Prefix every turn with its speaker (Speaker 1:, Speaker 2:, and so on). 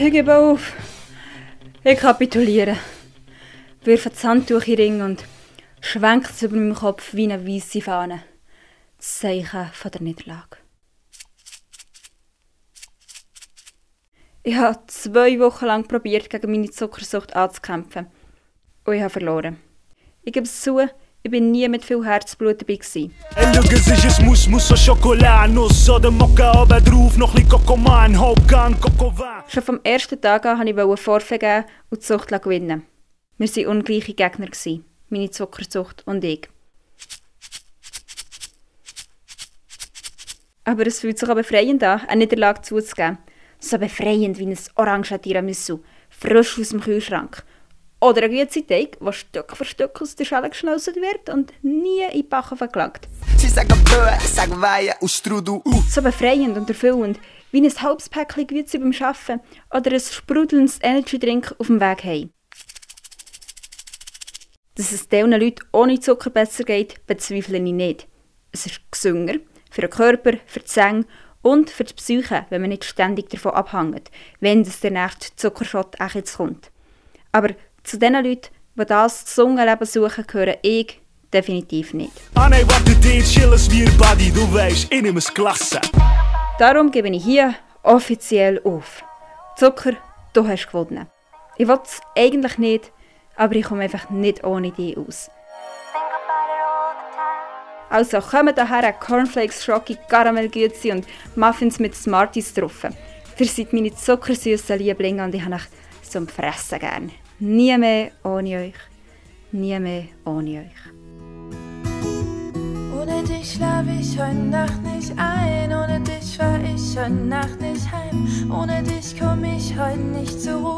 Speaker 1: Ich gebe auf. Ich kapituliere. Wirfe das Handtuch in den Ring und schwenke es über meinem Kopf wie eine weisse Fahne. Das Zeichen von der Niederlage. Ich habe zwei Wochen lang probiert, gegen meine Zuckersucht anzukämpfen. Und ich habe verloren. Ich gebe es zu, ich bin nie mit viel Herzblut dabei. Gewesen.
Speaker 2: Elugesicht ist Mus, Mus, Schokolade, Nuss oder Mokka oben drauf, noch ein Kokoman, Hauptgang, Kokovan.
Speaker 1: Schon vom ersten Tag an wollte ich Vorfe geben und die Zucht gewinnen. Wir waren ungleiche Gegner, gewesen, meine Zuckerzucht und ich. Aber es fühlt sich auch befreiend an, eine Niederlage zuzugeben. So befreiend wie ein orange Tiramisu, frisch aus dem Kühlschrank. Oder ein Güteteig, der Stück für Stück aus der Schale geschnauzt wird und nie in die Backen verklagt.
Speaker 3: Sie sagen Böe, ich sag Weihe und Strudel. Uh.
Speaker 1: So befreiend und erfüllend, wie ein halbes Päckchen Güte beim Arbeiten oder ein sprudelndes Energy-Drink auf dem Weg heim. Dass es diesen Leuten ohne Zucker besser geht, bezweifle ich nicht. Es ist gesünder, für den Körper, für die Zähne und für die Psyche, wenn man nicht ständig davon abhängt, wenn das der nächste Zuckerschott auch jetzt kommt. Aber zu den Leuten, die das gesunde Leben suchen, gehöre ich definitiv nicht.
Speaker 2: Ah nee, warte, dit chillen wir Buddy, du weißt, ich nehme es klasse.
Speaker 1: Darum gebe ich hier offiziell auf. Zucker, du hast gewonnen. Ich will es eigentlich nicht, aber ich komme einfach nicht ohne dich aus. Also kommen daher Cornflakes, Schoki, Karamellgüezi und Muffins mit Smarties drauf. Ihr seid meine zuckersüßen Lieblinge und ich habe euch zum Fressen gern. Nie mehr ohne euch. Nie mehr ohne euch.
Speaker 4: Ohne dich schlaf ich heute Nacht nicht ein, ohne dich fahr ich heute Nacht nicht heim, ohne dich komm ich heute nicht zur Ruhe.